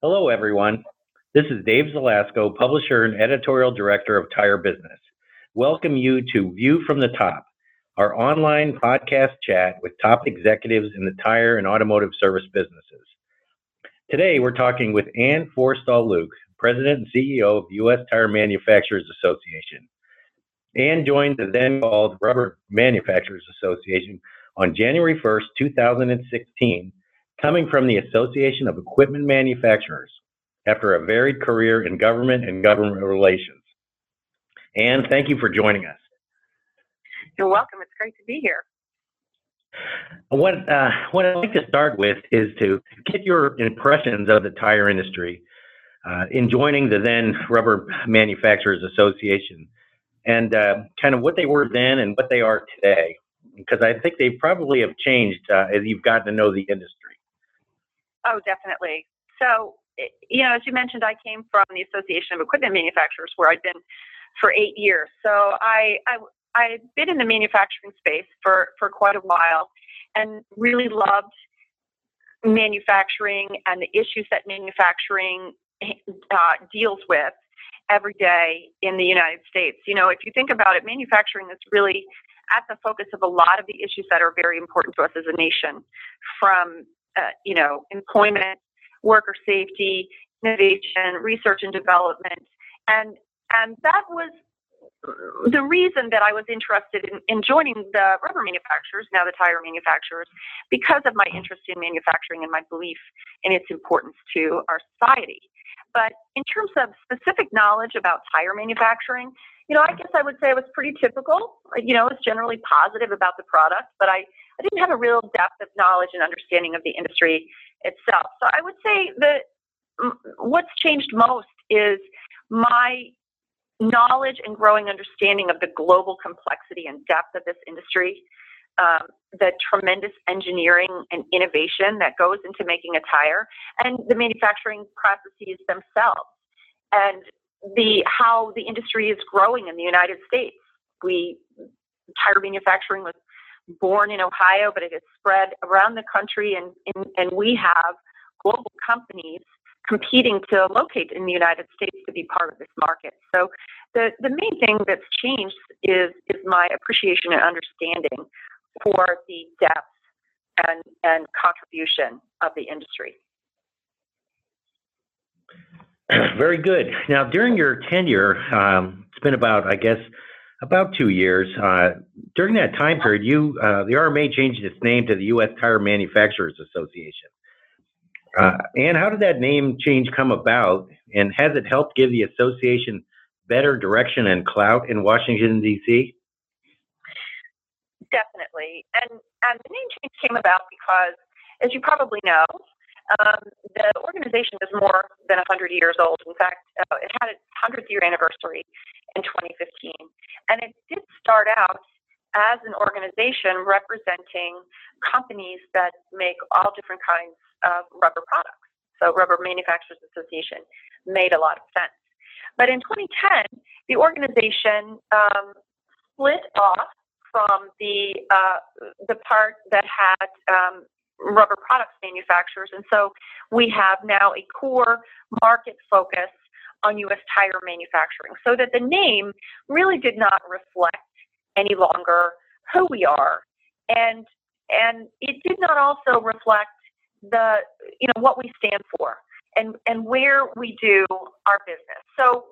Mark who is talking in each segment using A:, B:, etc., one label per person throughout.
A: Hello, everyone. This is Dave Zielasko, publisher and editorial director of Tire Business. Welcome you to View from the Top, our online podcast chat with top executives in the tire and automotive service businesses. Today, we're talking with Anne Forristall Luke, President and CEO of U.S. Tire Manufacturers Association. Anne joined the then called Rubber Manufacturers Association on January 1st, 2016, coming from the Association of Equipment Manufacturers after a varied career in government and government relations. Anne, thank you for joining us.
B: You're welcome. It's great to be here.
A: What, uh, what I'd like to start with is to get your impressions of the tire industry uh, in joining the then Rubber Manufacturers Association and uh, kind of what they were then and what they are today. Because I think they probably have changed uh, as you've gotten to know the industry.
B: Oh, definitely. So, you know, as you mentioned, I came from the Association of Equipment Manufacturers where I'd been for eight years. So I, I, I've been in the manufacturing space for, for quite a while and really loved manufacturing and the issues that manufacturing uh, deals with every day in the United States. You know, if you think about it, manufacturing is really at the focus of a lot of the issues that are very important to us as a nation, from uh, you know employment, worker safety, innovation, research and development, and and that was the reason that I was interested in, in joining the rubber manufacturers, now the tire manufacturers, because of my interest in manufacturing and my belief in its importance to our society. But in terms of specific knowledge about tire manufacturing, you know, I guess I would say I was pretty typical. You know, I was generally positive about the product, but I, I didn't have a real depth of knowledge and understanding of the industry itself. So I would say that what's changed most is my knowledge and growing understanding of the global complexity and depth of this industry um, the tremendous engineering and innovation that goes into making a tire and the manufacturing processes themselves and the how the industry is growing in the United States. We tire manufacturing was born in Ohio, but it has spread around the country, and, and, and we have global companies competing to locate in the United States to be part of this market. So the, the main thing that's changed is, is my appreciation and understanding for the depth and, and contribution of the industry.
A: Very good. Now, during your tenure, um, it's been about, I guess, about two years. Uh, during that time period, you uh, the RMA changed its name to the U.S. Tire Manufacturers Association. Uh, and how did that name change come about? And has it helped give the association better direction and clout in Washington D.C.?
B: Definitely. And, and the name change came about because, as you probably know, um, the organization is more than 100 years old. In fact, uh, it had its 100th year anniversary in 2015. And it did start out as an organization representing companies that make all different kinds of rubber products. So, Rubber Manufacturers Association made a lot of sense. But in 2010, the organization um, split off from the uh, the part that had um, rubber products manufacturers, and so we have now a core market focus on U.S. tire manufacturing, so that the name really did not reflect any longer who we are, and and it did not also reflect the you know what we stand for and and where we do our business. So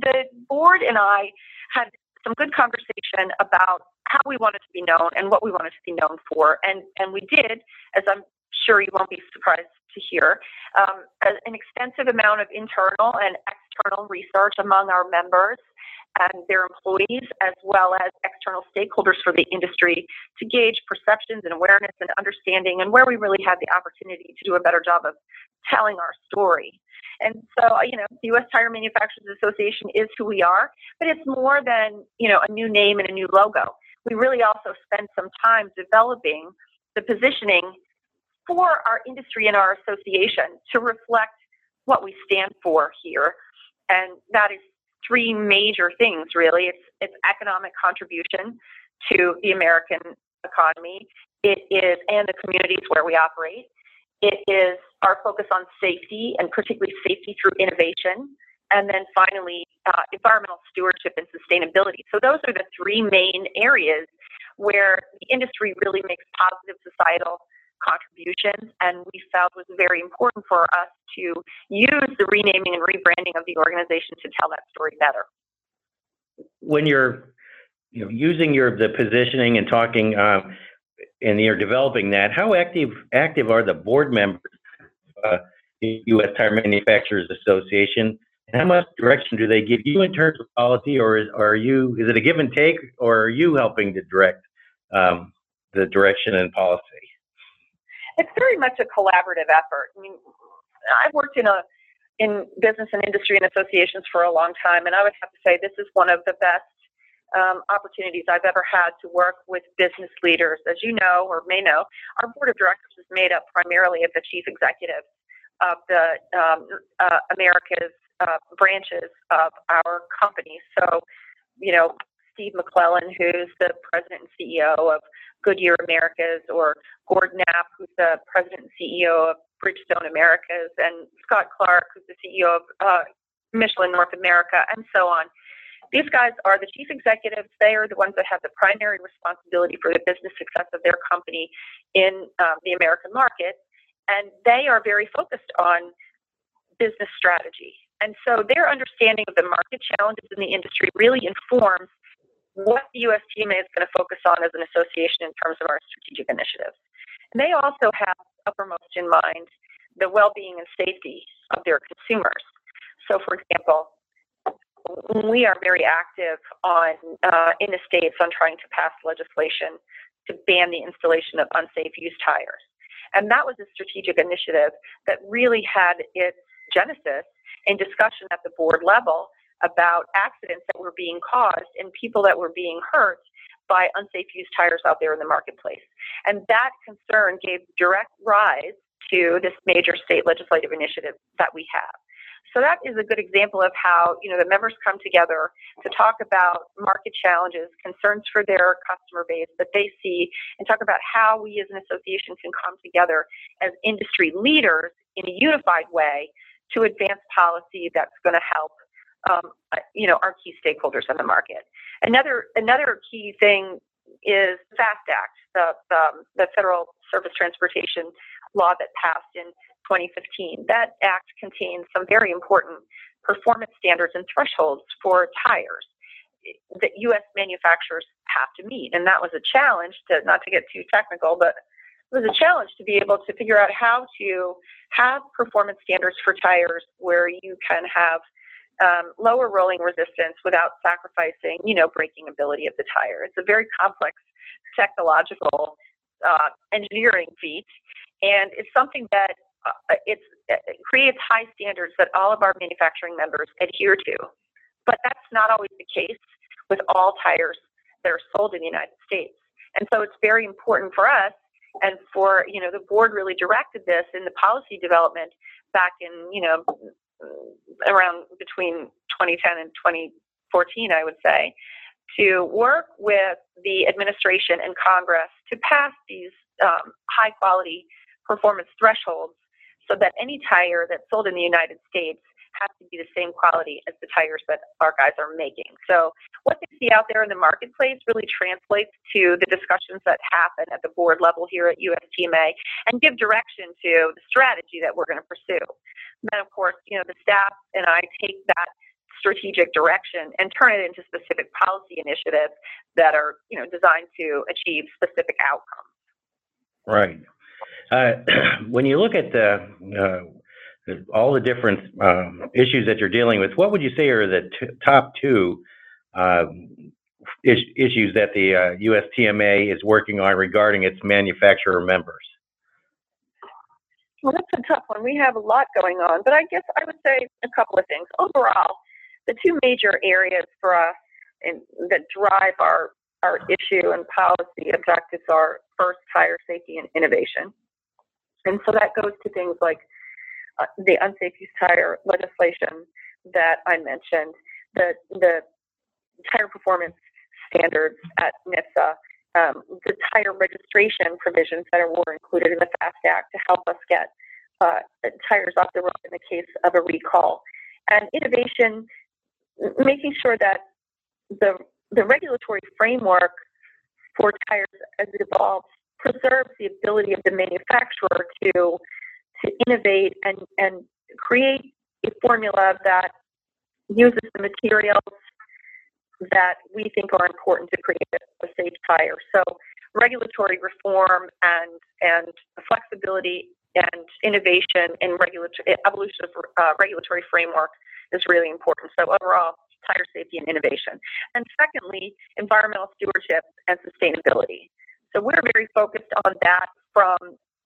B: the board and I had some good conversation about how we wanted to be known and what we wanted to be known for. And, and we did, as I'm sure you won't be surprised to hear, um, an extensive amount of internal and external research among our members and their employees, as well as external stakeholders for the industry to gauge perceptions and awareness and understanding and where we really had the opportunity to do a better job of telling our story. And so, you know, the U.S. Tire Manufacturers Association is who we are, but it's more than, you know, a new name and a new logo. We really also spend some time developing the positioning for our industry and our association to reflect what we stand for here. And that is three major things, really. It's, it's economic contribution to the American economy. It is, and the communities where we operate. it is our focus on safety and particularly safety through innovation. And then finally, uh, environmental stewardship and sustainability. So those are the three main areas where the industry really makes positive societal contributions and we felt was very important for us to use the renaming and rebranding of the organization to tell that story better.
A: When you're you know, using your the positioning and talking uh, and you're developing that, how active active are the board members uh, the U.S. Tire Manufacturers Association, and how much direction do they give you in terms of policy, or is are you is it a give and take, or are you helping to direct um, the direction and policy?
B: It's very much a collaborative effort. I mean, I've worked in a in business and industry and associations for a long time, and I would have to say this is one of the best um, opportunities I've ever had to work with business leaders. As you know or may know, our board of directors is made up primarily of the chief executives of the um, uh, America's uh, branches of our company. So, you know, Steve McClellan, who's the president and CEO of Goodyear Americas, or Gord Knapp, who's the president and CEO of Bridgestone Americas, and Scott Clark, who's the CEO of uh, Michelin North America, and so on. These guys are the chief executives. They are the ones that have the primary responsibility for the business success of their company in um, the American market. And they are very focused on business strategy. And so their understanding of the market challenges in the industry really informs what the USTMA is going to focus on as an association in terms of our strategic initiatives. And they also have uppermost in mind the well being and safety of their consumers. So, for example, we are very active on uh, in the states on trying to pass legislation to ban the installation of unsafe used tires. And that was a strategic initiative that really had its genesis in discussion at the board level about accidents that were being caused and people that were being hurt by unsafe used tires out there in the marketplace. And that concern gave direct rise to this major state legislative initiative that we have. So that is a good example of how you know the members come together to talk about market challenges, concerns for their customer base that they see, and talk about how we as an association can come together as industry leaders in a unified way to advance policy that's going to help um, you know our key stakeholders in the market. Another another key thing is FAST Act, the, the, the Federal Surface Transportation law that passed in 2015. That act contains some very important performance standards and thresholds for tires that U.S. manufacturers have to meet. And that was a challenge to, not to get too technical, but it was a challenge to be able to figure out how to have performance standards for tires where you can have um, lower rolling resistance without sacrificing, you know, braking ability of the tire. It's a very complex technological uh, engineering feat, and it's something that uh, it creates high standards that all of our manufacturing members adhere to. But that's not always the case with all tires that are sold in the United States. And so it's very important for us and for, you know, the board really directed this in the policy development back in, you know, around between 2010 and 2014, I would say, to work with the administration and Congress to pass these um, high quality performance thresholds so that any tire that's sold in the United States has to be the same quality as the tires that our guys are making. So what they see out there in the marketplace really translates to the discussions that happen at the board level here at USTMA and give direction to the strategy that we're going to pursue. And then of course, you know, the staff and I take that strategic direction and turn it into specific policy initiatives that are, you know, designed to achieve specific outcomes.
A: Right. Uh, when you look at the uh, all the different um, issues that you're dealing with, what would you say are the t- top two uh, is- issues that the uh, USTMA is working on regarding its manufacturer members?
B: Well, that's a tough one. We have a lot going on, but I guess I would say a couple of things. Overall, the two major areas for us in, that drive our our issue and policy objectives are first tire safety and innovation. And so that goes to things like uh, the unsafe use tire legislation that I mentioned, the the tire performance standards at NHTSA, um, the tire registration provisions that are, were included in the FAST Act to help us get uh, tires off the road in the case of a recall. And innovation, making sure that the the regulatory framework for tires as it evolves preserves the ability of the manufacturer to to innovate and, and create a formula that uses the materials that we think are important to create a safe tire. So regulatory reform and and flexibility and innovation in regulatory evolution of uh, regulatory framework is really important. So overall, tire safety and innovation. And secondly, environmental stewardship and sustainability. So we're very focused on that from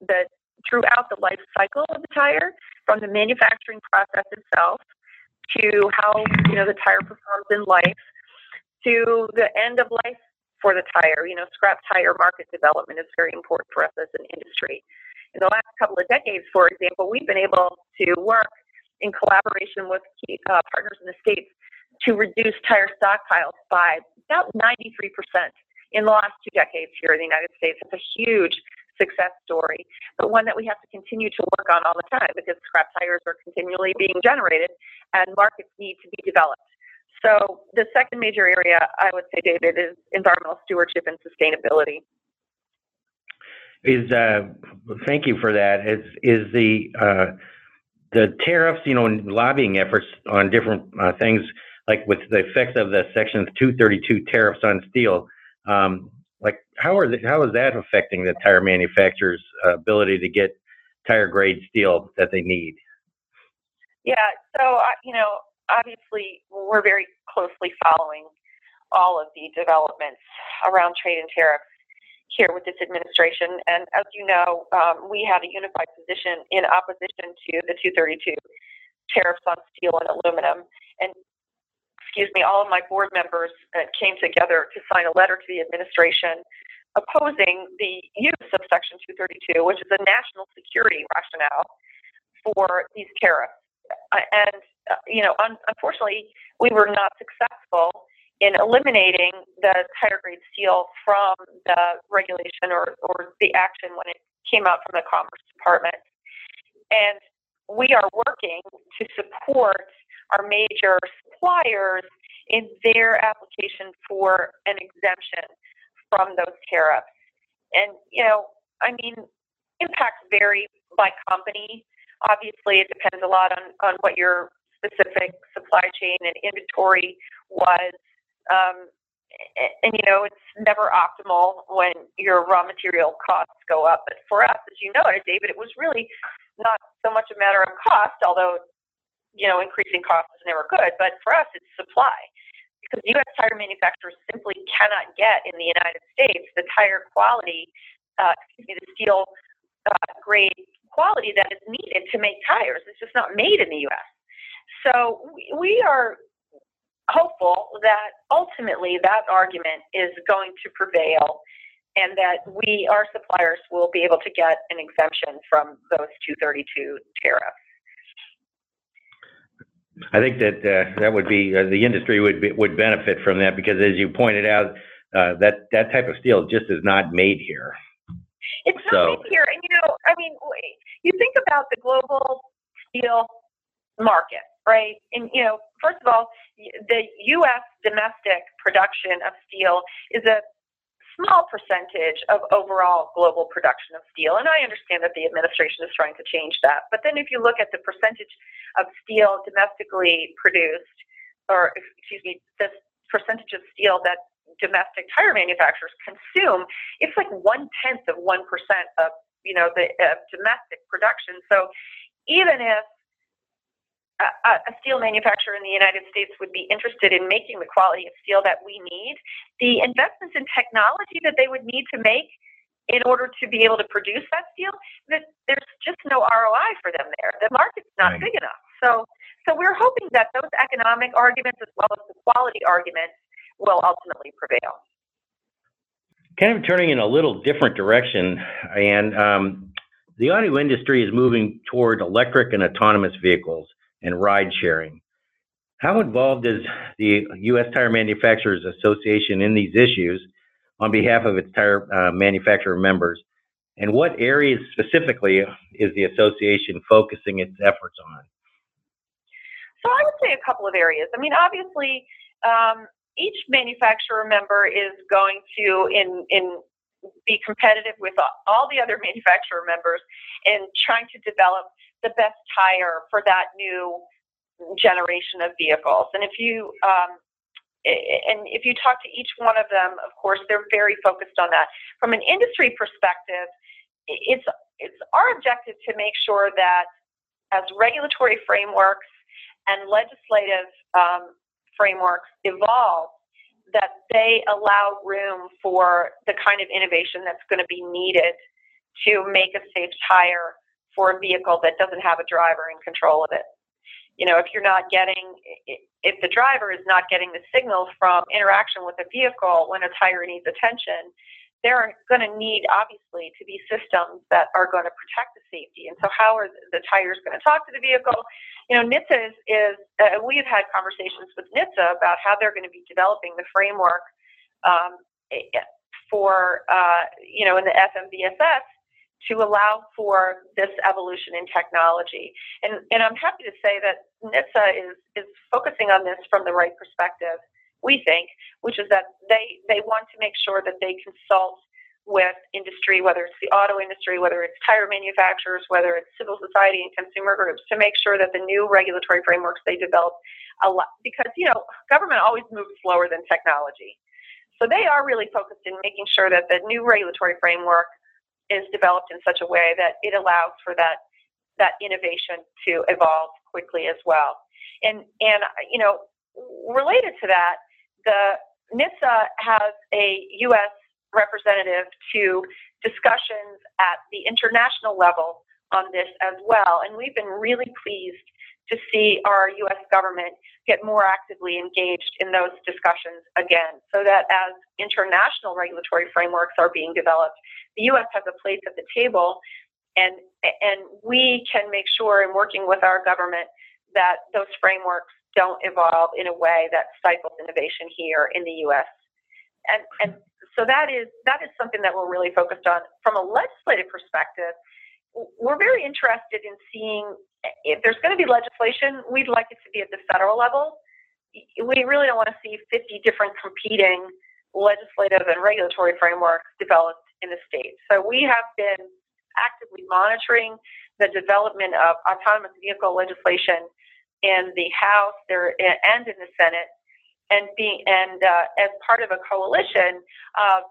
B: the throughout the life cycle of the tire, from the manufacturing process itself to how you know the tire performs in life to the end of life for the tire. You know, scrap tire market development is very important for us as an industry. In the last couple of decades, for example, we've been able to work in collaboration with key, uh, partners in the states to reduce tire stockpiles by about 93% in the last two decades here in the United States. It's a huge success story, but one that we have to continue to work on all the time because scrap tires are continually being generated and markets need to be developed. So the second major area I would say, David, is environmental stewardship and sustainability.
A: Is uh, thank you for that. Is is the uh, the tariffs, you know, lobbying efforts on different uh, things, like with the effects of the Section 232 tariffs on steel. Um, like, how are the, how is that affecting the tire manufacturers' uh, ability to get tire grade steel that they need?
B: Yeah, so you know, obviously, we're very closely following all of the developments around trade and tariffs here with this administration. And as you know, um, we had a unified position in opposition to the 232 tariffs on steel and aluminum. And excuse me, all of my board members uh, came together to sign a letter to the administration opposing the use of Section 232, which is a national security rationale for these tariffs. Uh, and uh, you know, un- unfortunately, we were not successful in eliminating the tire grade steel from the regulation or, or the action when it came out from the Commerce Department. And we are working to support our major suppliers in their application for an exemption from those tariffs. And, you know, I mean, impacts vary by company. Obviously, it depends a lot on, on what your specific supply chain and inventory was. Um, and, you know, it's never optimal when your raw material costs go up. But for us, as you noted, David, it was really not so much a matter of cost, although, you know, increasing costs is never good. But for us, it's supply. Because U.S. tire manufacturers simply cannot get in the United States the tire quality, uh, excuse me, the steel uh, grade quality that is needed to make tires. It's just not made in the U.S. So we are hopeful that ultimately that argument is going to prevail and that we, our suppliers, will be able to get an exemption from those 232 tariffs.
A: I think that uh, that would be uh, the industry would be, would benefit from that because, as you pointed out, uh, that that type of steel just is not made here.
B: It's so, not made here, and you know, I mean, you think about the global steel market right? And you know, first of all, the U.S. domestic production of steel is a small percentage of overall global production of steel. And I understand that the administration is trying to change that. But then if you look at the percentage of steel domestically produced, or excuse me, the percentage of steel that domestic tire manufacturers consume, it's like one tenth of one percent of you know the uh, domestic production. So even if a, a, steel manufacturer in the United States would be interested in making the quality of steel that we need, the investments in technology that they would need to make in order to be able to produce that steel, that there's just no ROI for them there. The market's not right. big enough. So, so we're hoping that those economic arguments as well as the quality arguments will ultimately prevail.
A: Kind of turning in a little different direction, and um, the auto industry is moving toward electric and autonomous vehicles and ride sharing. How involved is the U.S. Tire Manufacturers Association in these issues on behalf of its tire uh, manufacturer members? And what areas specifically is the association focusing its efforts on?
B: So I would say a couple of areas. I mean, obviously, um, each manufacturer member is going to in in be competitive with all the other manufacturer members in trying to develop the best tire for that new generation of vehicles. And if you um, and if you talk to each one of them, of course, they're very focused on that. From an industry perspective, it's it's our objective to make sure that as regulatory frameworks and legislative um, frameworks evolve, that they allow room for the kind of innovation that's going to be needed to make a safe tire for a vehicle that doesn't have a driver in control of it. You know, if you're not getting, if the driver is not getting the signal from interaction with the vehicle when a tire needs attention, they're going to need, obviously, to be systems that are going to protect the safety. And so, how are the tires going to talk to the vehicle? You know, NHTSA is, is uh, we've had conversations with NHTSA about how they're going to be developing the framework um, for, uh, you know, in the FMVSS to allow for this evolution in technology. And, and I'm happy to say that NHTSA is, is focusing on this from the right perspective, we think, which is that they, they want to make sure that they consult with industry, whether it's the auto industry, whether it's tire manufacturers, whether it's civil society and consumer groups, to make sure that the new regulatory frameworks they develop allow, because, you know, government always moves slower than technology. So they are really focused in making sure that the new regulatory framework is developed in such a way that it allows for that that innovation to evolve quickly as well. And and you know, related to that, the NHTSA has a U.S. representative to discussions at the international level on this as well, and we've been really pleased to see our U.S. government get more actively engaged in those discussions again, so that as international regulatory frameworks are being developed, the U.S. has a place at the table, and and we can make sure in working with our government that those frameworks don't evolve in a way that stifles innovation here in the U.S. And and so that is that is something that we're really focused on from a legislative perspective we're very interested in seeing if there's going to be legislation, we'd like it to be at the federal level. We really don't want to see 50 different competing legislative and regulatory frameworks developed in the states. So we have been actively monitoring the development of autonomous vehicle legislation in the House there and in the Senate, and being and uh, as part of a coalition of,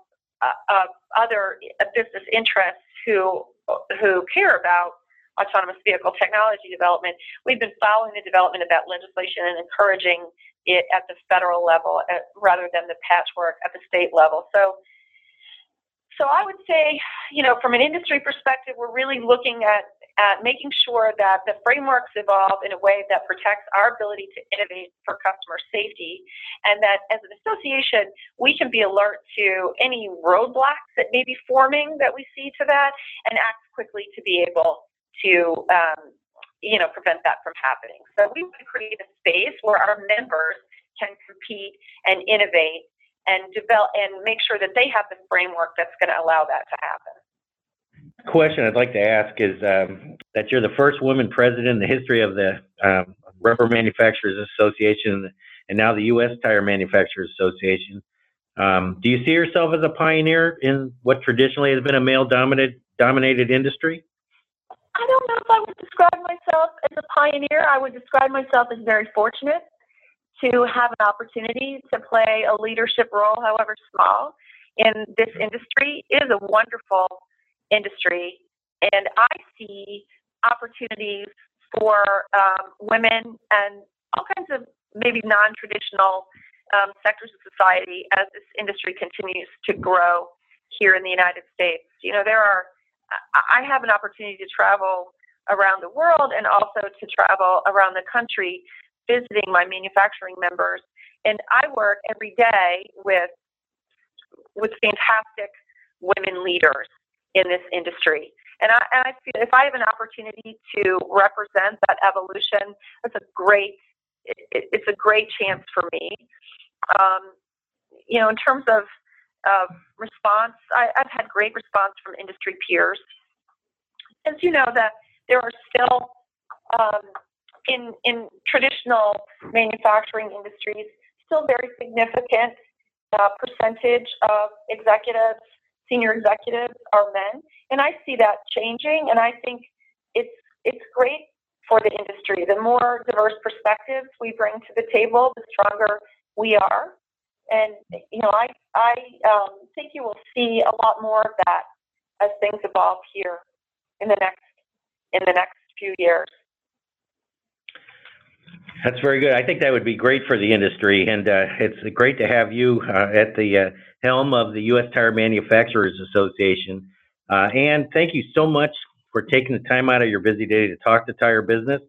B: uh, of other business interests who who care about autonomous vehicle technology development, we've been following the development of that legislation and encouraging it at the federal level at, rather than the patchwork at the state level. So, so I would say, you know, from an industry perspective, we're really looking at, at making sure that the frameworks evolve in a way that protects our ability to innovate for customer safety, and that as an association, we can be alert to any roadblocks that may be forming that we see to that, and act quickly to be able to um, you know prevent that from happening. So we want to create a space where our members can compete and innovate and develop and make sure that they have the framework that's going to allow that to happen.
A: Question I'd like to ask is um, that you're the first woman president in the history of the um, Rubber Manufacturers Association and now the U.S. Tire Manufacturers Association. Um, do you see yourself as a pioneer in what traditionally has been a male-dominated dominated industry?
B: I don't know if I would describe myself as a pioneer. I would describe myself as very fortunate to have an opportunity to play a leadership role, however small, in this industry. It is a wonderful industry, and I see opportunities for um, women and all kinds of maybe non traditional um, sectors of society as this industry continues to grow here in the United States. You know, there are I have an opportunity to travel around the world and also to travel around the country visiting my manufacturing members. And I work every day with with fantastic women leaders in this industry. And I, and I feel if I have an opportunity to represent that evolution, that's a great it, it's a great chance for me. Um, you know, in terms of uh, response. I, I've had great response from industry peers. As you know, that there are still um, in in traditional manufacturing industries still very significant uh, percentage of executives, senior executives are men, and I see that changing. And I think it's it's great for the industry. The more diverse perspectives we bring to the table, the stronger we are. And you know, I I um, think you will see a lot more of that as things evolve here in the next in the next few years.
A: That's very good. I think that would be great for the industry, and uh, it's great to have you uh, at the uh, helm of the U.S. Tire Manufacturers Association. Uh, and thank you so much for taking the time out of your busy day to talk to tire business.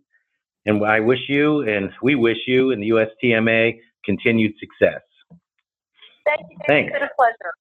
A: And I wish you, and we wish you, and the USTMA continued success.
B: Thank you.
A: Thanks.
B: It's been a pleasure.